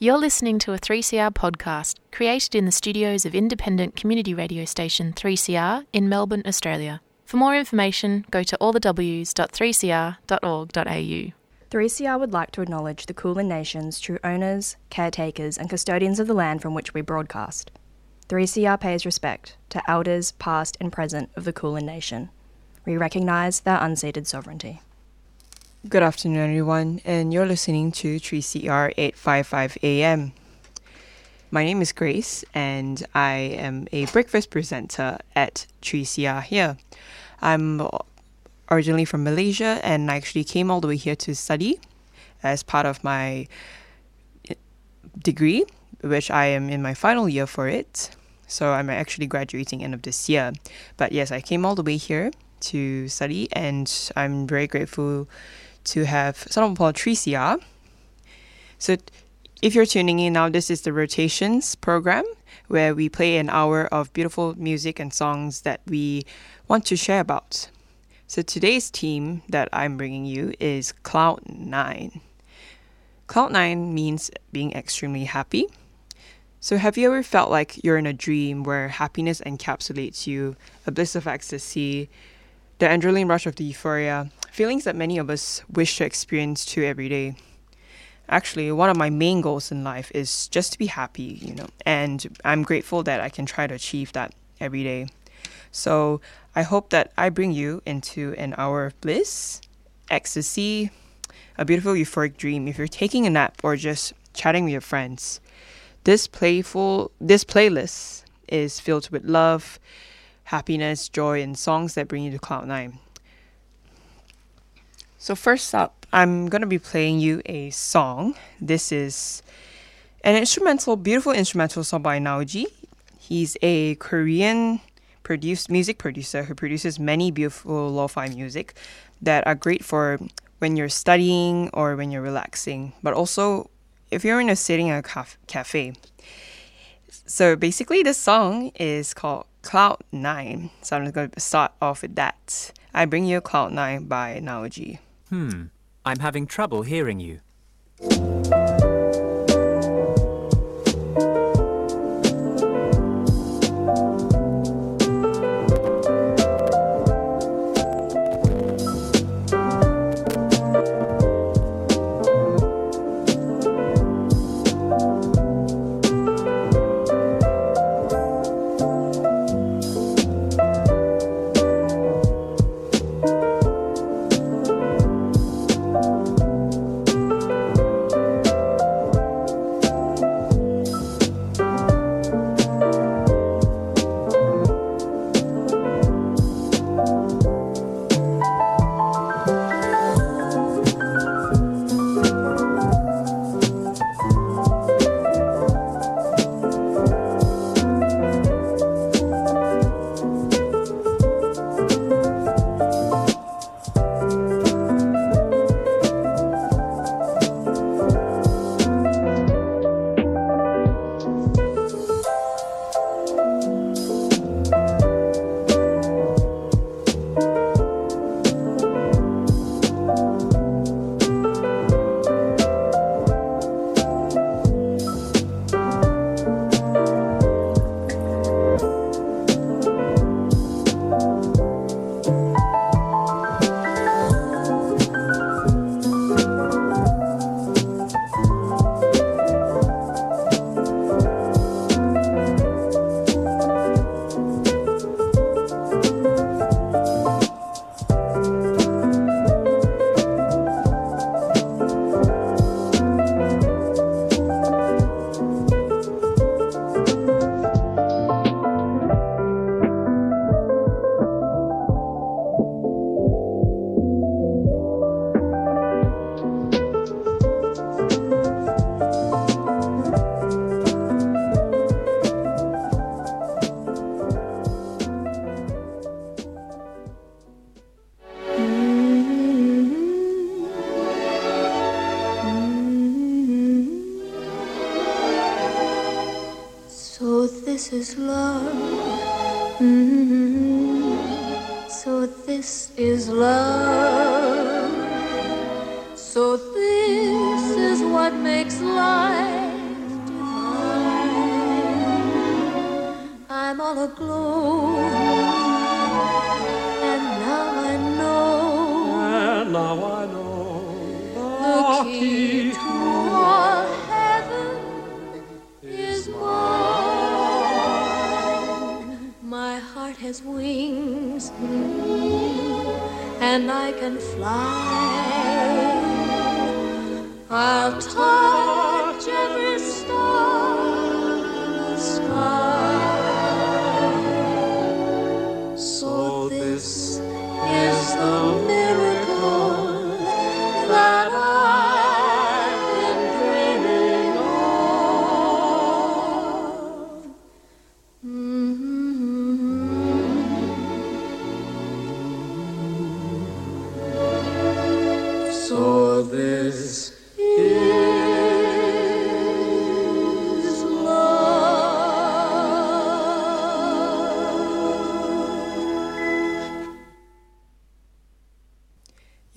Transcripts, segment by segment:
You're listening to a 3CR podcast created in the studios of independent community radio station 3CR in Melbourne, Australia. For more information, go to allthews.3cr.org.au. 3CR would like to acknowledge the Kulin Nation's true owners, caretakers, and custodians of the land from which we broadcast. 3CR pays respect to elders past and present of the Kulin Nation. We recognise their unceded sovereignty. Good afternoon, everyone, and you're listening to 3CR 855 AM. My name is Grace, and I am a breakfast presenter at 3CR here. I'm originally from Malaysia, and I actually came all the way here to study as part of my eh, degree, which I am in my final year for it. So I'm actually graduating end of this year. But yes, I came all the way here to study, and I'm very grateful to have called 3CR. So if you're tuning in now, this is the Rotations program where we play an hour of beautiful music and songs that we want to share about. So today's theme that I'm bringing you is Cloud 9. Cloud 9 means being extremely happy. So have you ever felt like you're in a dream where happiness encapsulates you, a bliss of ecstasy, the adrenaline rush of the euphoria, feelings that many of us wish to experience too every day. Actually, one of my main goals in life is just to be happy, you know, and I'm grateful that I can try to achieve that every day. So I hope that I bring you into an hour of bliss, ecstasy, a beautiful euphoric dream if you're taking a nap or just chatting with your friends. This playful this playlist is filled with love, happiness, joy, and songs that bring you to cloud nine. So first up, I'm gonna be playing you a song. This is an instrumental, beautiful instrumental song by Nawhji. He's a Korean produced music producer who produces many beautiful lo-fi music that are great for when you're studying or when you're relaxing, but also if you're in a sitting in a caf- cafe. So basically, this song is called Cloud Nine. So I'm going to start off with that. I bring you Cloud Nine by Nawhji. Hmm, I'm having trouble hearing you.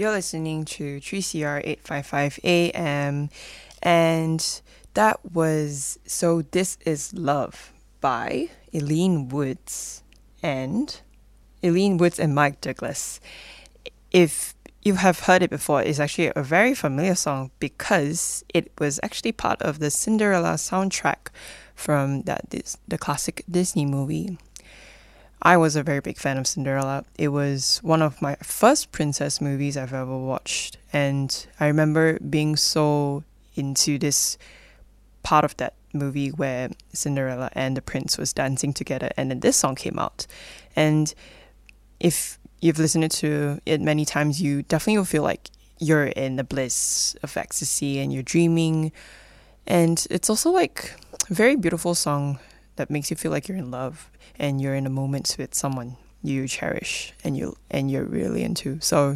You're listening to 3CR 855 AM, and that was So This Is Love by Ilene Woods and Ilene Woods and Mike Douglas. If you have heard it before, it's actually a very familiar song because it was actually part of the Cinderella soundtrack from that the classic Disney movie. I was a very big fan of Cinderella. It was one of my first princess movies I've ever watched, and I remember being so into this part of that movie where Cinderella and the prince was dancing together, and then this song came out. And if you've listened to it many times, you definitely will feel like you're in the bliss of ecstasy and you're dreaming. And it's also like a very beautiful song that makes you feel like you're in love and you're in a moment with someone you cherish and you and you're really into. So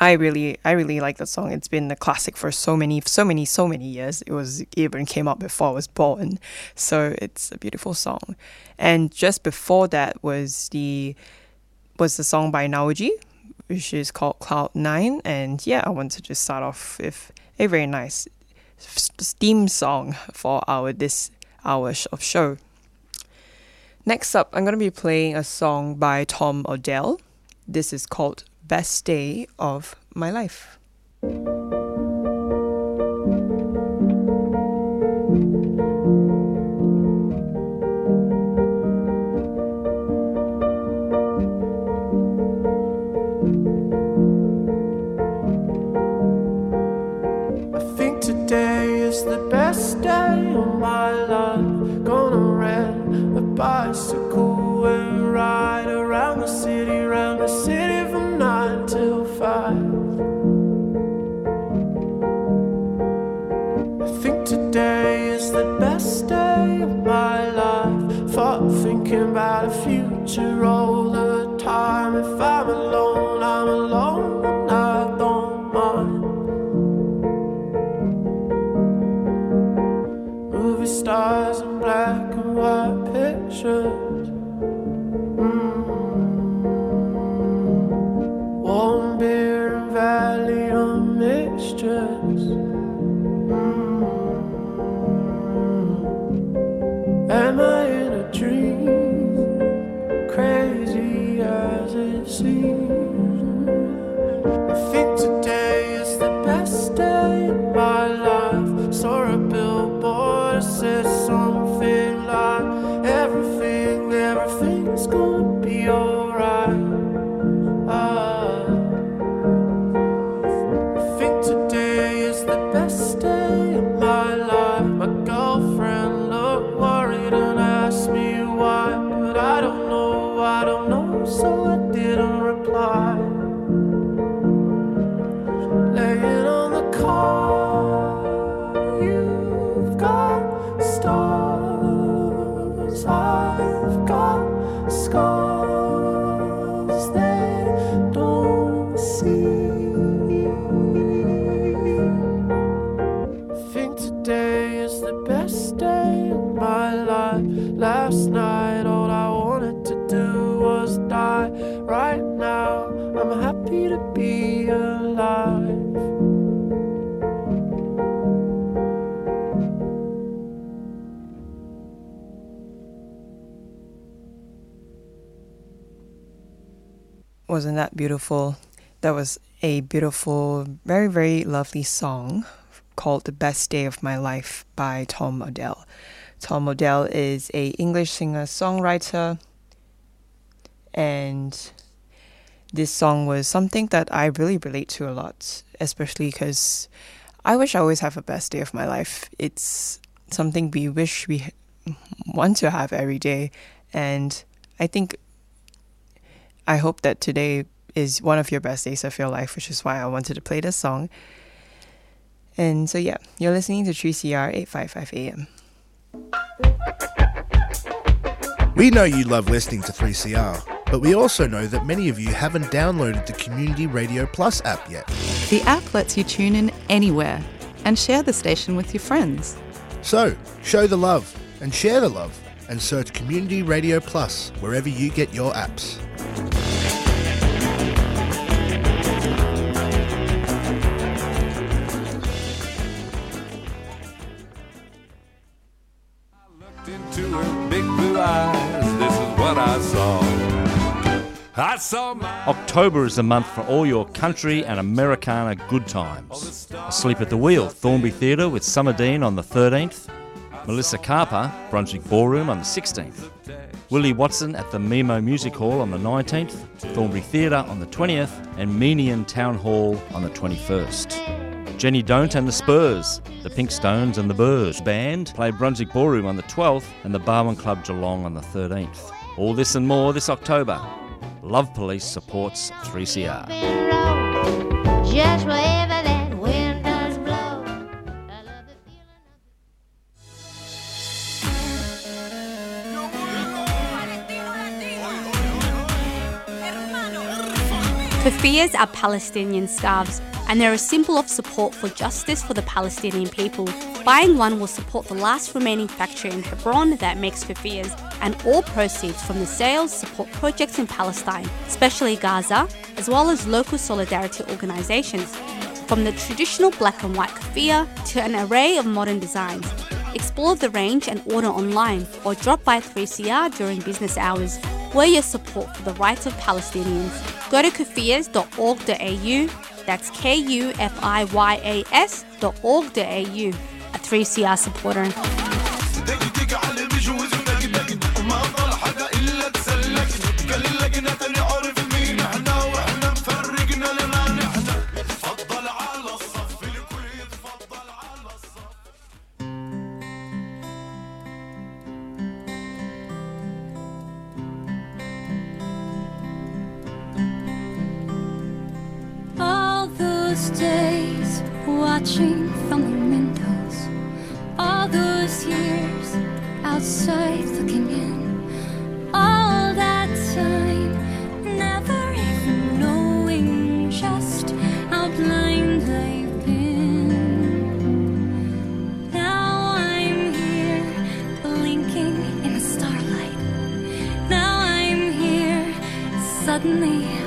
I really I really like that song. It's been a classic for so many so many so many years. It was even came out before I was born. So it's a beautiful song. And just before that was the was the song by Nawhji, which is called Cloud Nine. And yeah, I want to just start off with a very nice theme song for our this hour of show. Next up, I'm going to be playing a song by Tom Odell. This is called Best Day of My Life. Future all the time. If I'm alone, I'm alone, and I don't mind. Movie stars and black and white pictures. Mm. Warm beer and Valium mixtures. Mm. Am that beautiful? That was a beautiful, very, very lovely song called The Best Day of My Life by Tom Odell. Tom Odell is a English singer songwriter and this song was something that I really relate to a lot, especially because I wish I always have a best day of my life. It's something we wish we want to have every day and I think I hope that today is one of your best days of your life, which is why I wanted to play this song. And so, yeah, you're listening to 3CR 855 AM. We know you love listening to 3CR, but we also know that many of you haven't downloaded the Community Radio Plus app yet. The app lets you tune in anywhere and share the station with your friends. So, show the love and share the love and search Community Radio Plus wherever you get your apps. into her big blue eyes. This is what I saw. I saw my October is the month for all your country and Americana good times. Asleep at the Wheel, Thornbury Theatre with Summer Dean on the 13th. Melissa Carper, Brunswick Ballroom on the 16th. Willie Watson at the Memo Music Hall on the 19th. Thornbury Theatre on the 20th. And Meeniyan Town Hall on the 21st. Jenny Don't and the Spurs, the Pink Stones and the Burrs Band play Brunswick Ballroom on the 12th and the Barwon Club Geelong on the 13th. All this and more this October. Love Police supports 3CR. Kufiyas are Palestinian scarves and they're a symbol of support for justice for the Palestinian people. Buying one will support the last remaining factory in Hebron that makes kufiyas, and all proceeds from the sales support projects in Palestine, especially Gaza, as well as local solidarity organizations. From the traditional black and white kufiya to an array of modern designs. Explore the range and order online or drop by 3CR during business hours. We're your support for the rights of Palestinians. Go to kufiyas.org.au, that's K U F I Y A S.org.au, a 3CR supporter. Those days watching from the windows, all those years outside looking in, all that time never even knowing just how blind I've been. Now I'm here blinking in the starlight. Now I'm here, suddenly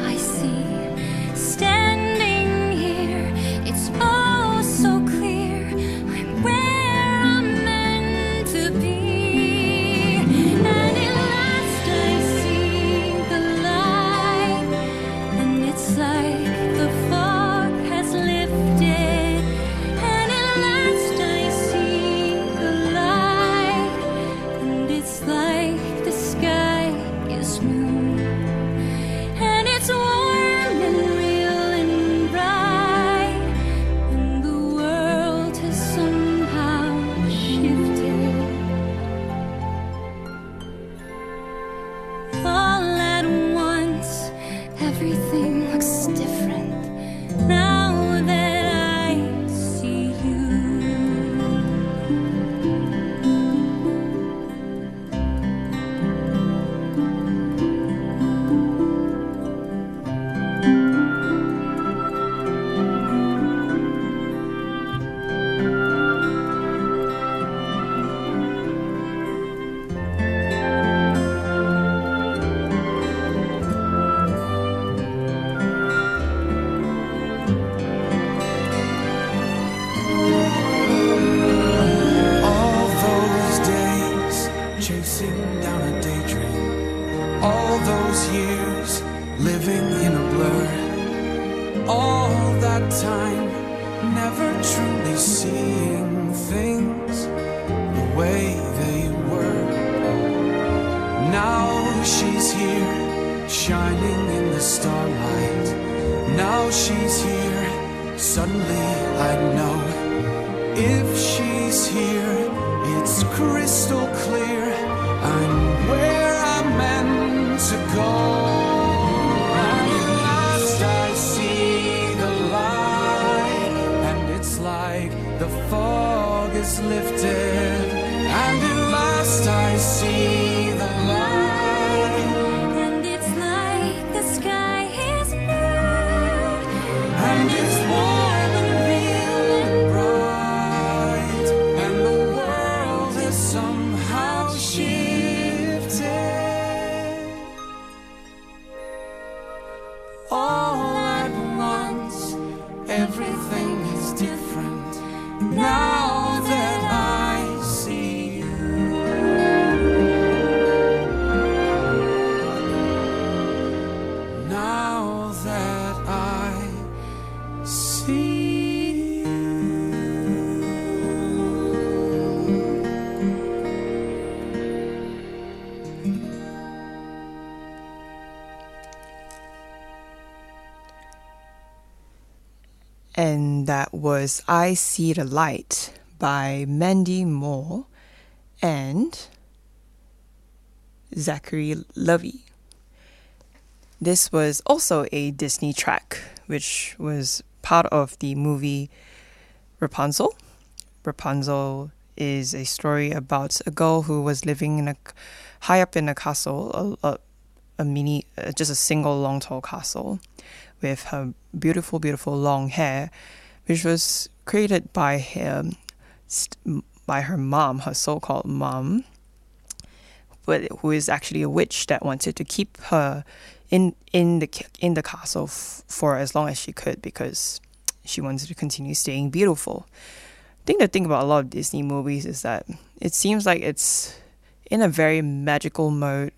was I See the Light by Mandy Moore and Zachary Levi. This was also a Disney track, which was part of the movie Rapunzel. Rapunzel is a story about a girl who was living in a high up in a castle, a, a, a mini, uh, just a single long tall castle, with her beautiful, beautiful long hair, which was created by him, by her mom, her so-called mom, but who is actually a witch that wanted to keep her in in the in the castle f- for as long as she could because she wanted to continue staying beautiful. I think the thing about a lot of Disney movies is that it seems like it's in a very magical mode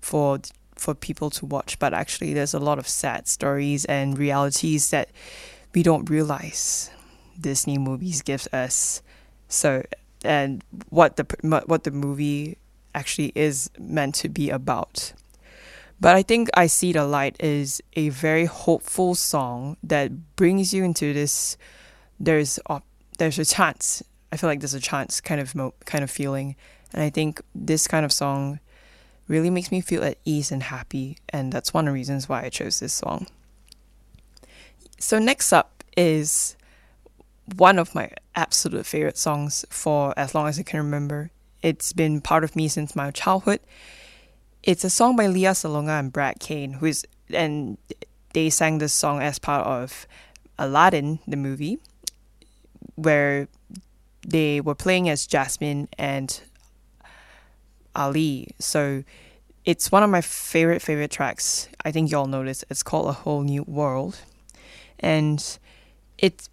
for for people to watch, but actually there's a lot of sad stories and realities that we don't realize Disney movies gives us. So and what the what the movie actually is meant to be about. But I think I See the Light is a very hopeful song that brings you into this there's op- there's a chance. I feel like there's a chance kind of mo- kind of feeling. And I think this kind of song really makes me feel at ease and happy and that's one of the reasons why I chose this song. So next up is one of my absolute favorite songs for as long as I can remember. It's been part of me since my childhood. It's a song by Lea Salonga and Brad Kane, who is and they sang this song as part of Aladdin, the movie, where they were playing as Jasmine and Ali. So it's one of my favorite favorite tracks. I think y'all this. It's called A Whole New World. And it's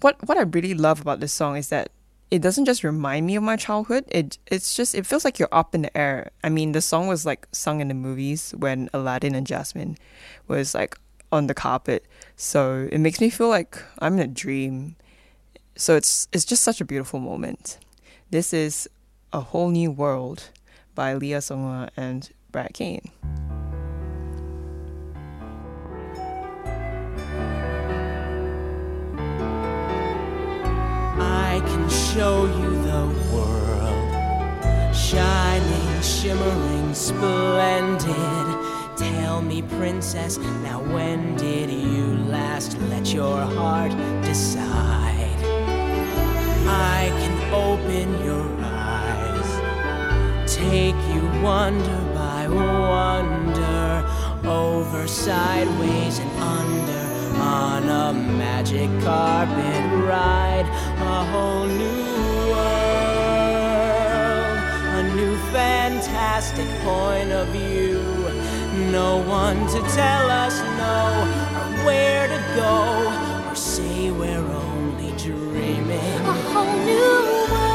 what what I really love about this song is that it doesn't just remind me of my childhood. It it's just it feels like you're up in the air. I mean, the song was like sung in the movies when Aladdin and Jasmine was like on the carpet. So it makes me feel like I'm in a dream. So it's it's just such a beautiful moment. This is A Whole New World by Lea Songa and Brad Kane. Show you the world, shining, shimmering, splendid. Tell me, princess, now when did you last let your heart decide? I can open your eyes, take you wonder by wonder, over, sideways, and under on a magic carpet ride, a whole new world, a new fantastic point of view. No one to tell us no, or where to go, or say we're only dreaming. A whole new world,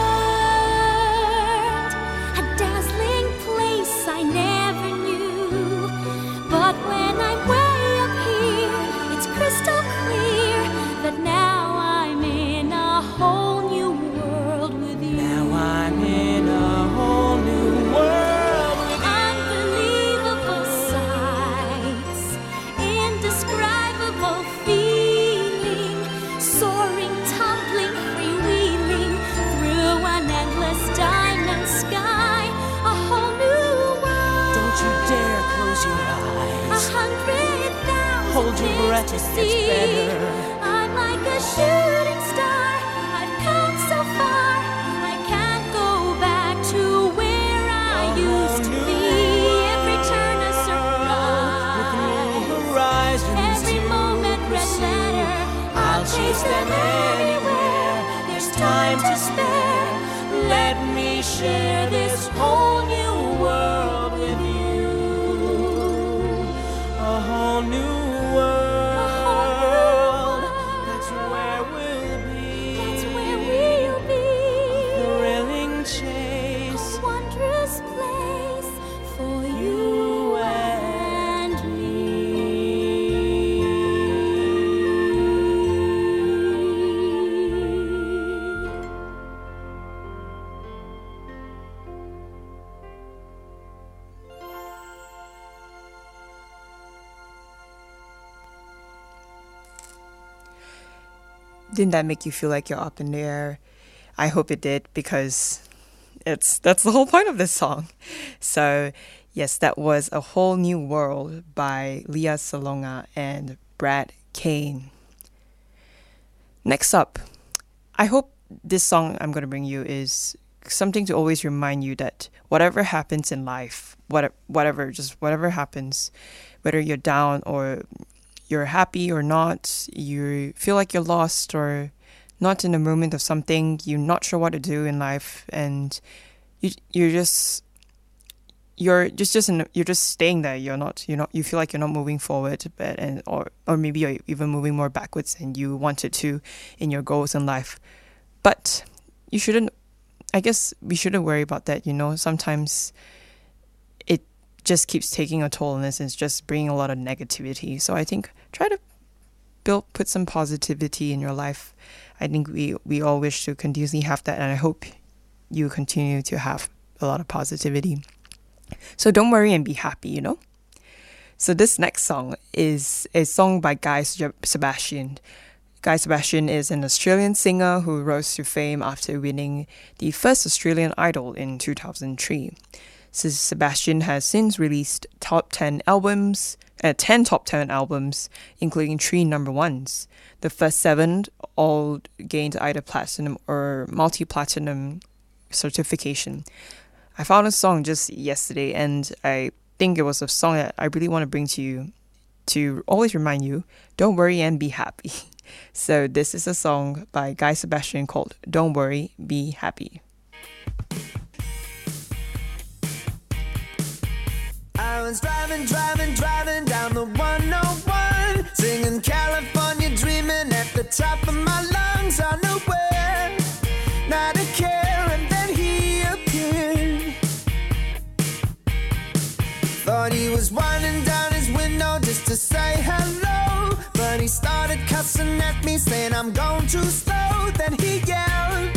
to gets see. better. I'm like a shooting star. I've come so far. I can't go back to where I used to be. Every turn a surprise. Horizons Every moment red letter. I'll chase them anywhere. There's time to spare. Let me share this whole Didn't that make you feel like you're up in the air? I hope it did because it's that's the whole point of this song. So, yes, that was A Whole New World by Lea Salonga and Brad Kane. Next up, I hope this song I'm to bring you is something to always remind you that whatever happens in life, what, whatever, just whatever happens, whether you're down or you're happy or not, you feel like you're lost or not in the moment of something, you're not sure what to do in life, and you you're just you're just just in, you're just staying there. You're not you're not you feel like you're not moving forward, but and or or maybe you're even moving more backwards than you wanted to in your goals in life. But you shouldn't. I guess we shouldn't worry about that. You know, sometimes just keeps taking a toll on us and it's just bringing a lot of negativity. So I think try to build put some positivity in your life. I think we we all wish to continuously have that, and I hope you continue to have a lot of positivity. So don't worry and be happy, you know. So this next song is a song by Guy Sebastian. Guy Sebastian is an Australian singer who rose to fame after winning the first Australian Idol in 2003. Sebastian has since released top 10 albums, uh, 10 top 10 albums, including three number ones. The first seven all gained either platinum or multi platinum certification. I found a song just yesterday and I think it was a song that I really want to bring to you to always remind you don't worry and be happy. So, this is a song by Guy Sebastian called Don't Worry, Be Happy. Driving, driving, driving down the 101, singing California, dreaming at the top of my lungs. Unaware, not a care, and then he appeared. Thought he was winding down his window just to say hello, but he started cussing at me, saying I'm going too slow. Then he yelled,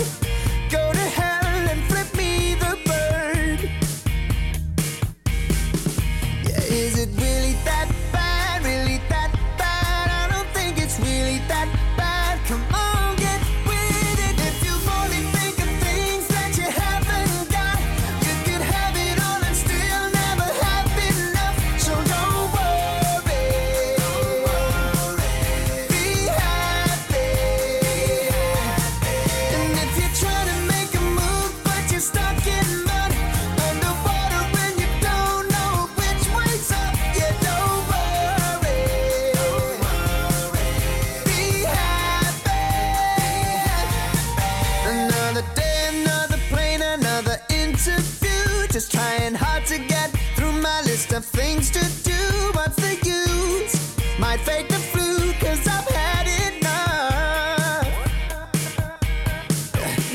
hard to get through my list of things to do. What's the use? Might fake the flu, cause I've had enough.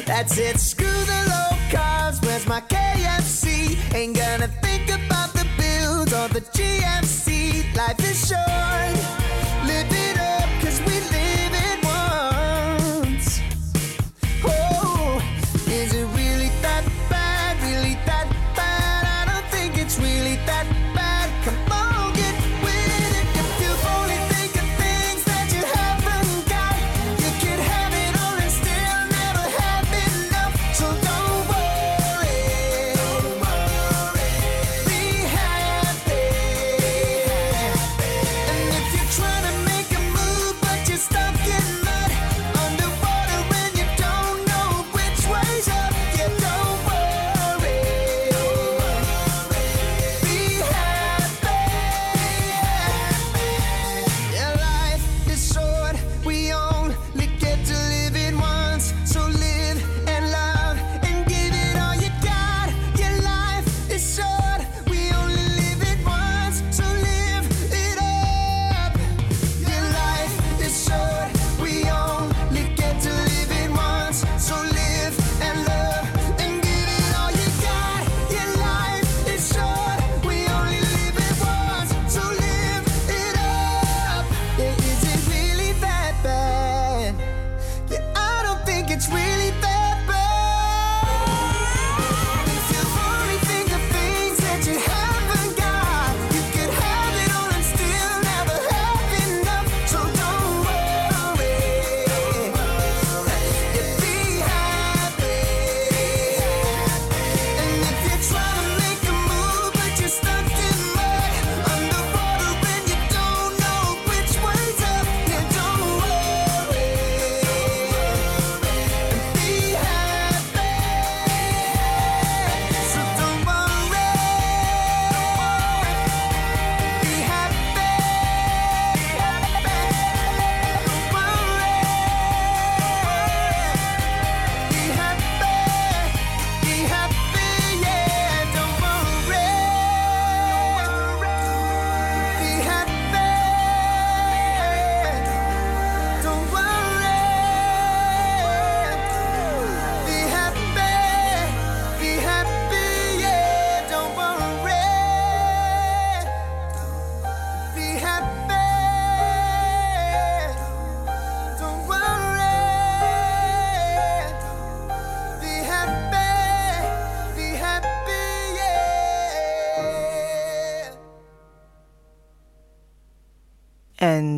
That's it, screw the low cars. Where's my KFC? Ain't gonna think about the bills or the GMC. Life is short,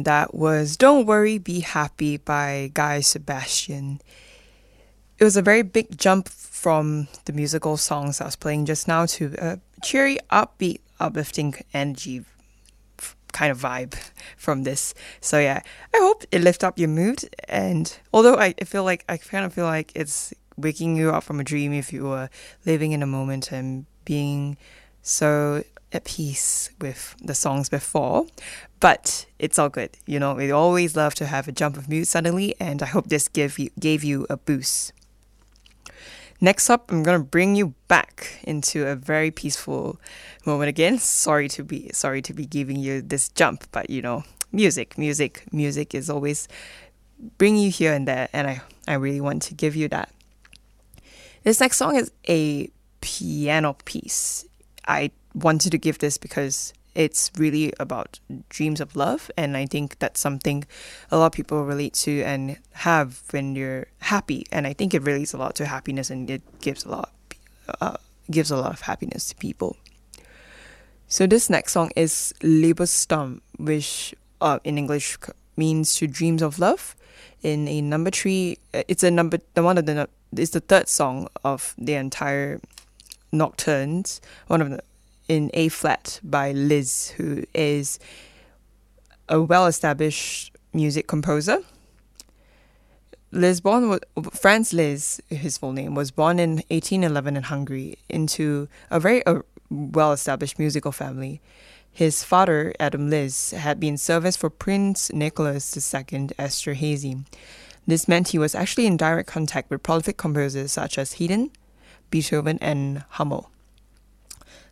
That was Don't Worry, Be Happy by Guy Sebastian. It was a very big jump from the musical songs I was playing just now to a cheery, upbeat, uplifting energy kind of vibe from this. So yeah, I hope it lifts up your mood. And although I feel like I kind of feel like it's waking you up from a dream if you were living in a moment and being so at peace with the songs before. But it's all good. You know, we always love to have a jump of mood suddenly, and I hope this gave you gave you a boost. Next up, I'm gonna bring you back into a very peaceful moment again. Sorry to be sorry to be giving you this jump, but you know, music, music, music is always bring you here and there, and I I really want to give you that. This next song is a piano piece. I wanted to give this because it's really about dreams of love, and I think that's something a lot of people relate to and have when you're happy. And I think it relates a lot to happiness, and it gives a lot, uh, gives a lot of happiness to people. So this next song is Liebestraum, which uh, in English means to dreams of love. In a number three, uh, it's a number the one of the it's the third song of the entire Nocturnes. One of the in A flat by Liszt, who is a well-established music composer. Was Franz Liszt, his full name, was born in 1811 in Hungary into a very uh, well-established musical family. His father, Adam Liszt, had been service for Prince Nicholas II Esterhazy. This meant he was actually in direct contact with prolific composers such as Haydn, Beethoven, and Hummel.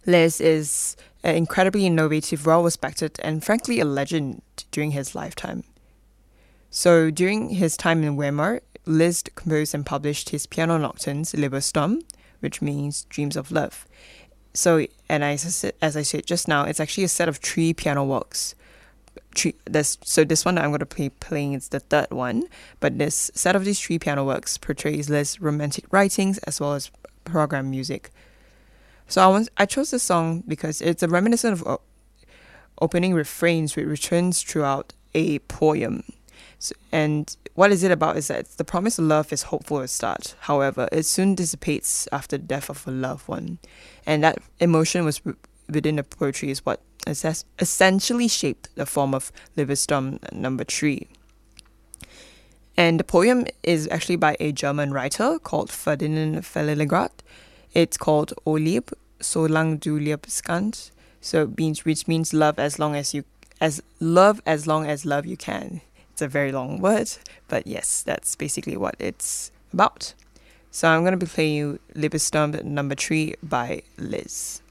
Les is an incredibly innovative, well respected, and frankly a legend during his lifetime. So during his time in Weimar, Liszt composed and published his piano nocturnes Liber Liebestraum, which means dreams of love. So, and as I as I said just now, it's actually a set of three piano works. Three, this, so this one that I'm going to be playing is the third one, but this set of these three piano works portrays Liszt's romantic writings as well as program music. So I want, I chose this song because it's a reminiscent of uh, opening refrains which returns throughout a poem. So, and what is it about is that the promise of love is hopeful at start. However, it soon dissipates after the death of a loved one. And that emotion was within the poetry is what essentially shaped the form of Liebestraum uh, number three. And the poem is actually by a German writer called Ferdinand Freiligrath. It's called O Lieb, so lang du liebst kannst. So means which means love as long as you as love as long as love you can. It's a very long word, but yes, that's basically what it's about. So I'm gonna be playing you Liebestraum number three by Liszt.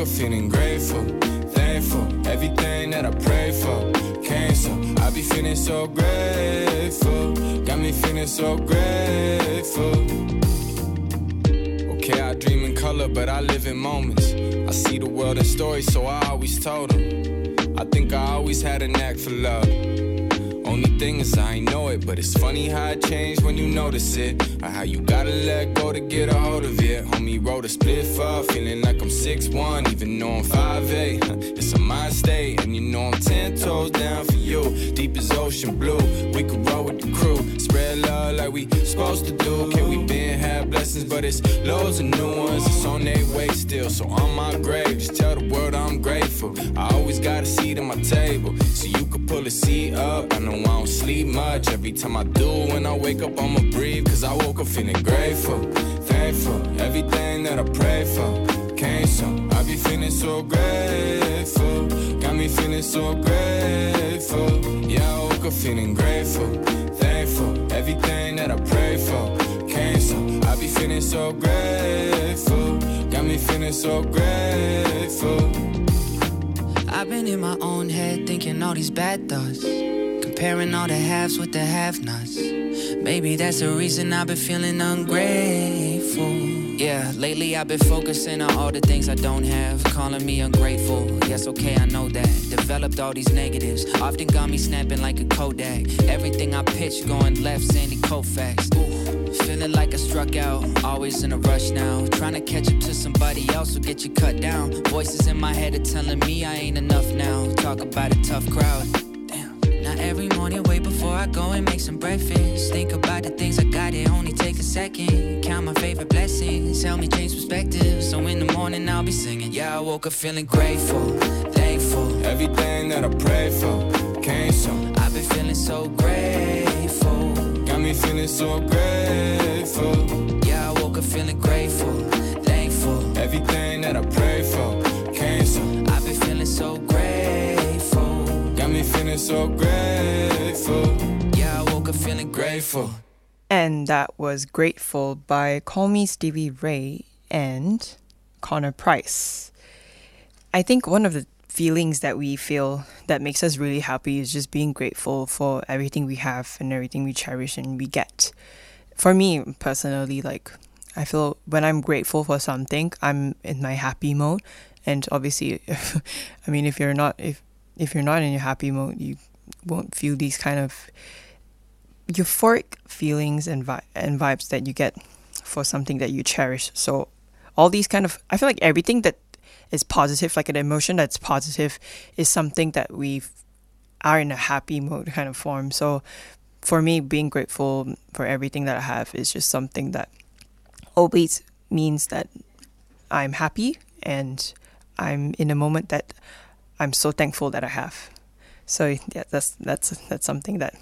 Up feeling grateful, thankful. Everything that I pray for came so. I be feeling so grateful. Got me feeling so grateful. Okay, I dream in color, but I live in moments. I see the world in stories, so I always told them. I think I always had a knack for love. Only thing is, I ain't know it, but it's funny how it changed when you notice it. Or how you gotta let go to get a hold of it. Homie wrote a split up, feeling like I'm 6'1, even though I'm 5'8. It's a mind state, and you know I'm 10 toes down for you. Deep as ocean blue, we could roll with the crew. Spread love like we supposed to do. Can we been have blessings, but it's loads of new ones. It's on their way still, so on my grave, just tell the world I'm grateful. I always got a seat at my table, so you could pull a seat up. I know I don't sleep much. Every time I do, when I wake up, I'ma breathe. Cause I woke up feeling grateful, thankful. Everything that I pray for came so. I be feeling so grateful. Got me feeling so grateful. Yeah, I woke up feeling grateful, thankful. Everything that I pray for came so. I be feeling so grateful. Got me feeling so grateful. I've been in my own head thinking all these bad thoughts. Comparing all the halves with the have nots. Maybe that's the reason I've been feeling ungrateful. Yeah, lately I've been focusing on all the things I don't have. Calling me ungrateful. Yes, okay, I know that. Developed all these negatives. Often got me snapping like a Kodak. Everything I pitch going left, Sandy Koufax. Ooh, feeling like I struck out. Always in a rush now. Trying to catch up to somebody else will get you cut down. Voices in my head are telling me I ain't enough now. Talk about a tough crowd. Every morning, wait before I go and make some breakfast. Think about the things I got, it only take a second. Count my favorite blessings, help me change perspective. So in the morning, I'll be singing. Yeah, I woke up feeling grateful, thankful. Everything that I pray for came so. I've been feeling so grateful. Got me feeling so grateful. Yeah, I woke up feeling grateful, thankful. Everything that I pray for came so. I've been feeling so grateful. Me feeling so grateful. Yeah, I woke up feeling grateful. And that was Grateful by Callmestevieray and Connor Price. I think one of the feelings that we feel that makes us really happy is just being grateful for everything we have and everything we cherish and we get. For me personally, like I feel when I'm grateful for something, I'm in my happy mode. And obviously, I mean, if you're not if if you're not in your happy mode, you won't feel these kind of euphoric feelings and vi- and vibes that you get for something that you cherish. So all these kind of I feel like everything that is positive, like an emotion that's positive, is something that we are in a happy mode kind of form. So for me, being grateful for everything that I have is just something that always means that I'm happy and I'm in a moment that I'm so thankful that I have. So yeah, that's that's that's something that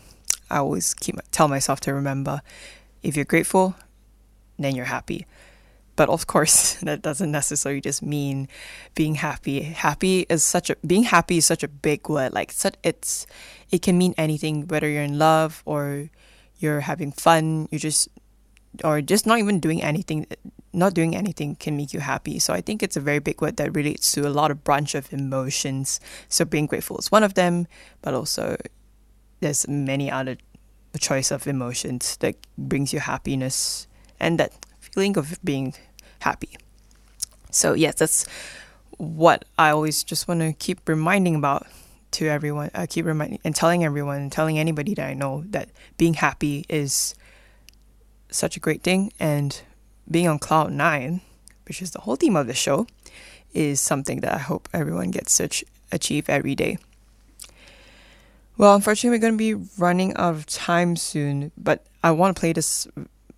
I always keep tell myself to remember. If you're grateful, then you're happy. But of course, that doesn't necessarily just mean being happy. Happy is such a being happy is such a big word. Like such, it's it can mean anything, whether you're in love or you're having fun. You just or just not even doing anything. Not doing anything can make you happy. So I think it's a very big word that relates to a lot of branch of emotions. So being grateful is one of them, but also there's many other choice of emotions that brings you happiness and that feeling of being happy. So yes, that's what I always just want to keep reminding about to everyone. I keep reminding and telling everyone and telling anybody that I know that being happy is such a great thing and being on cloud nine, which is the whole theme of the show, is something that I hope everyone gets to achieve every day. Well, unfortunately, we're going to be running out of time soon, but I want to play this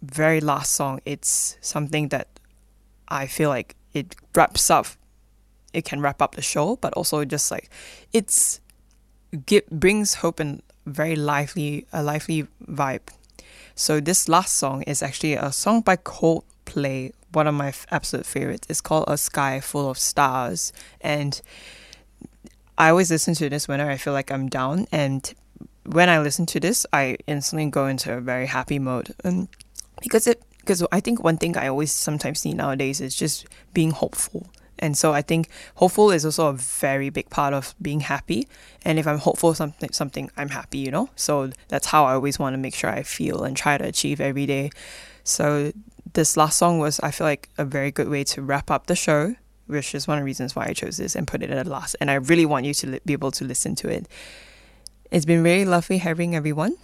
very last song. It's something that I feel like it wraps up, it can wrap up the show, but also just like it's get, brings hope and very lively, a lively vibe. So this last song is actually a song by Coldplay, one of my f- absolute favorites. It's called A Sky Full of Stars, and I always listen to this whenever I feel like I'm down, and when I listen to this, I instantly go into a very happy mode. And because it, because I think one thing I always sometimes see nowadays is just being hopeful. And so I think hopeful is also a very big part of being happy. And if I'm hopeful something something I'm happy, you know. So that's how I always want to make sure I feel and try to achieve every day. So this last song was I feel like a very good way to wrap up the show, which is one of the reasons why I chose this and put it at last. And I really want you to li- be able to listen to it. It's been very lovely having everyone.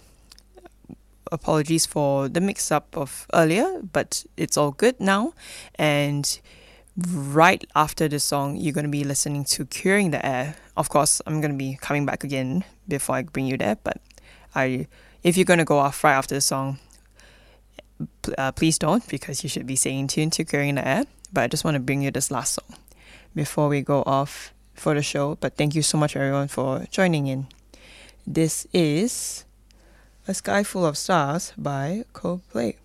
Apologies for the mix up of earlier, but it's all good now. And right after this song, you're going to be listening to Curing the Air. Of course, I'm going to be coming back again before I bring you there, but I if you're going to go off right after the song, uh, please don't because you should be staying tuned to the Air. But I just want to bring you this last song before we go off for the show. But thank you so much, everyone, for joining in. This is A Sky Full of Stars by Coldplay.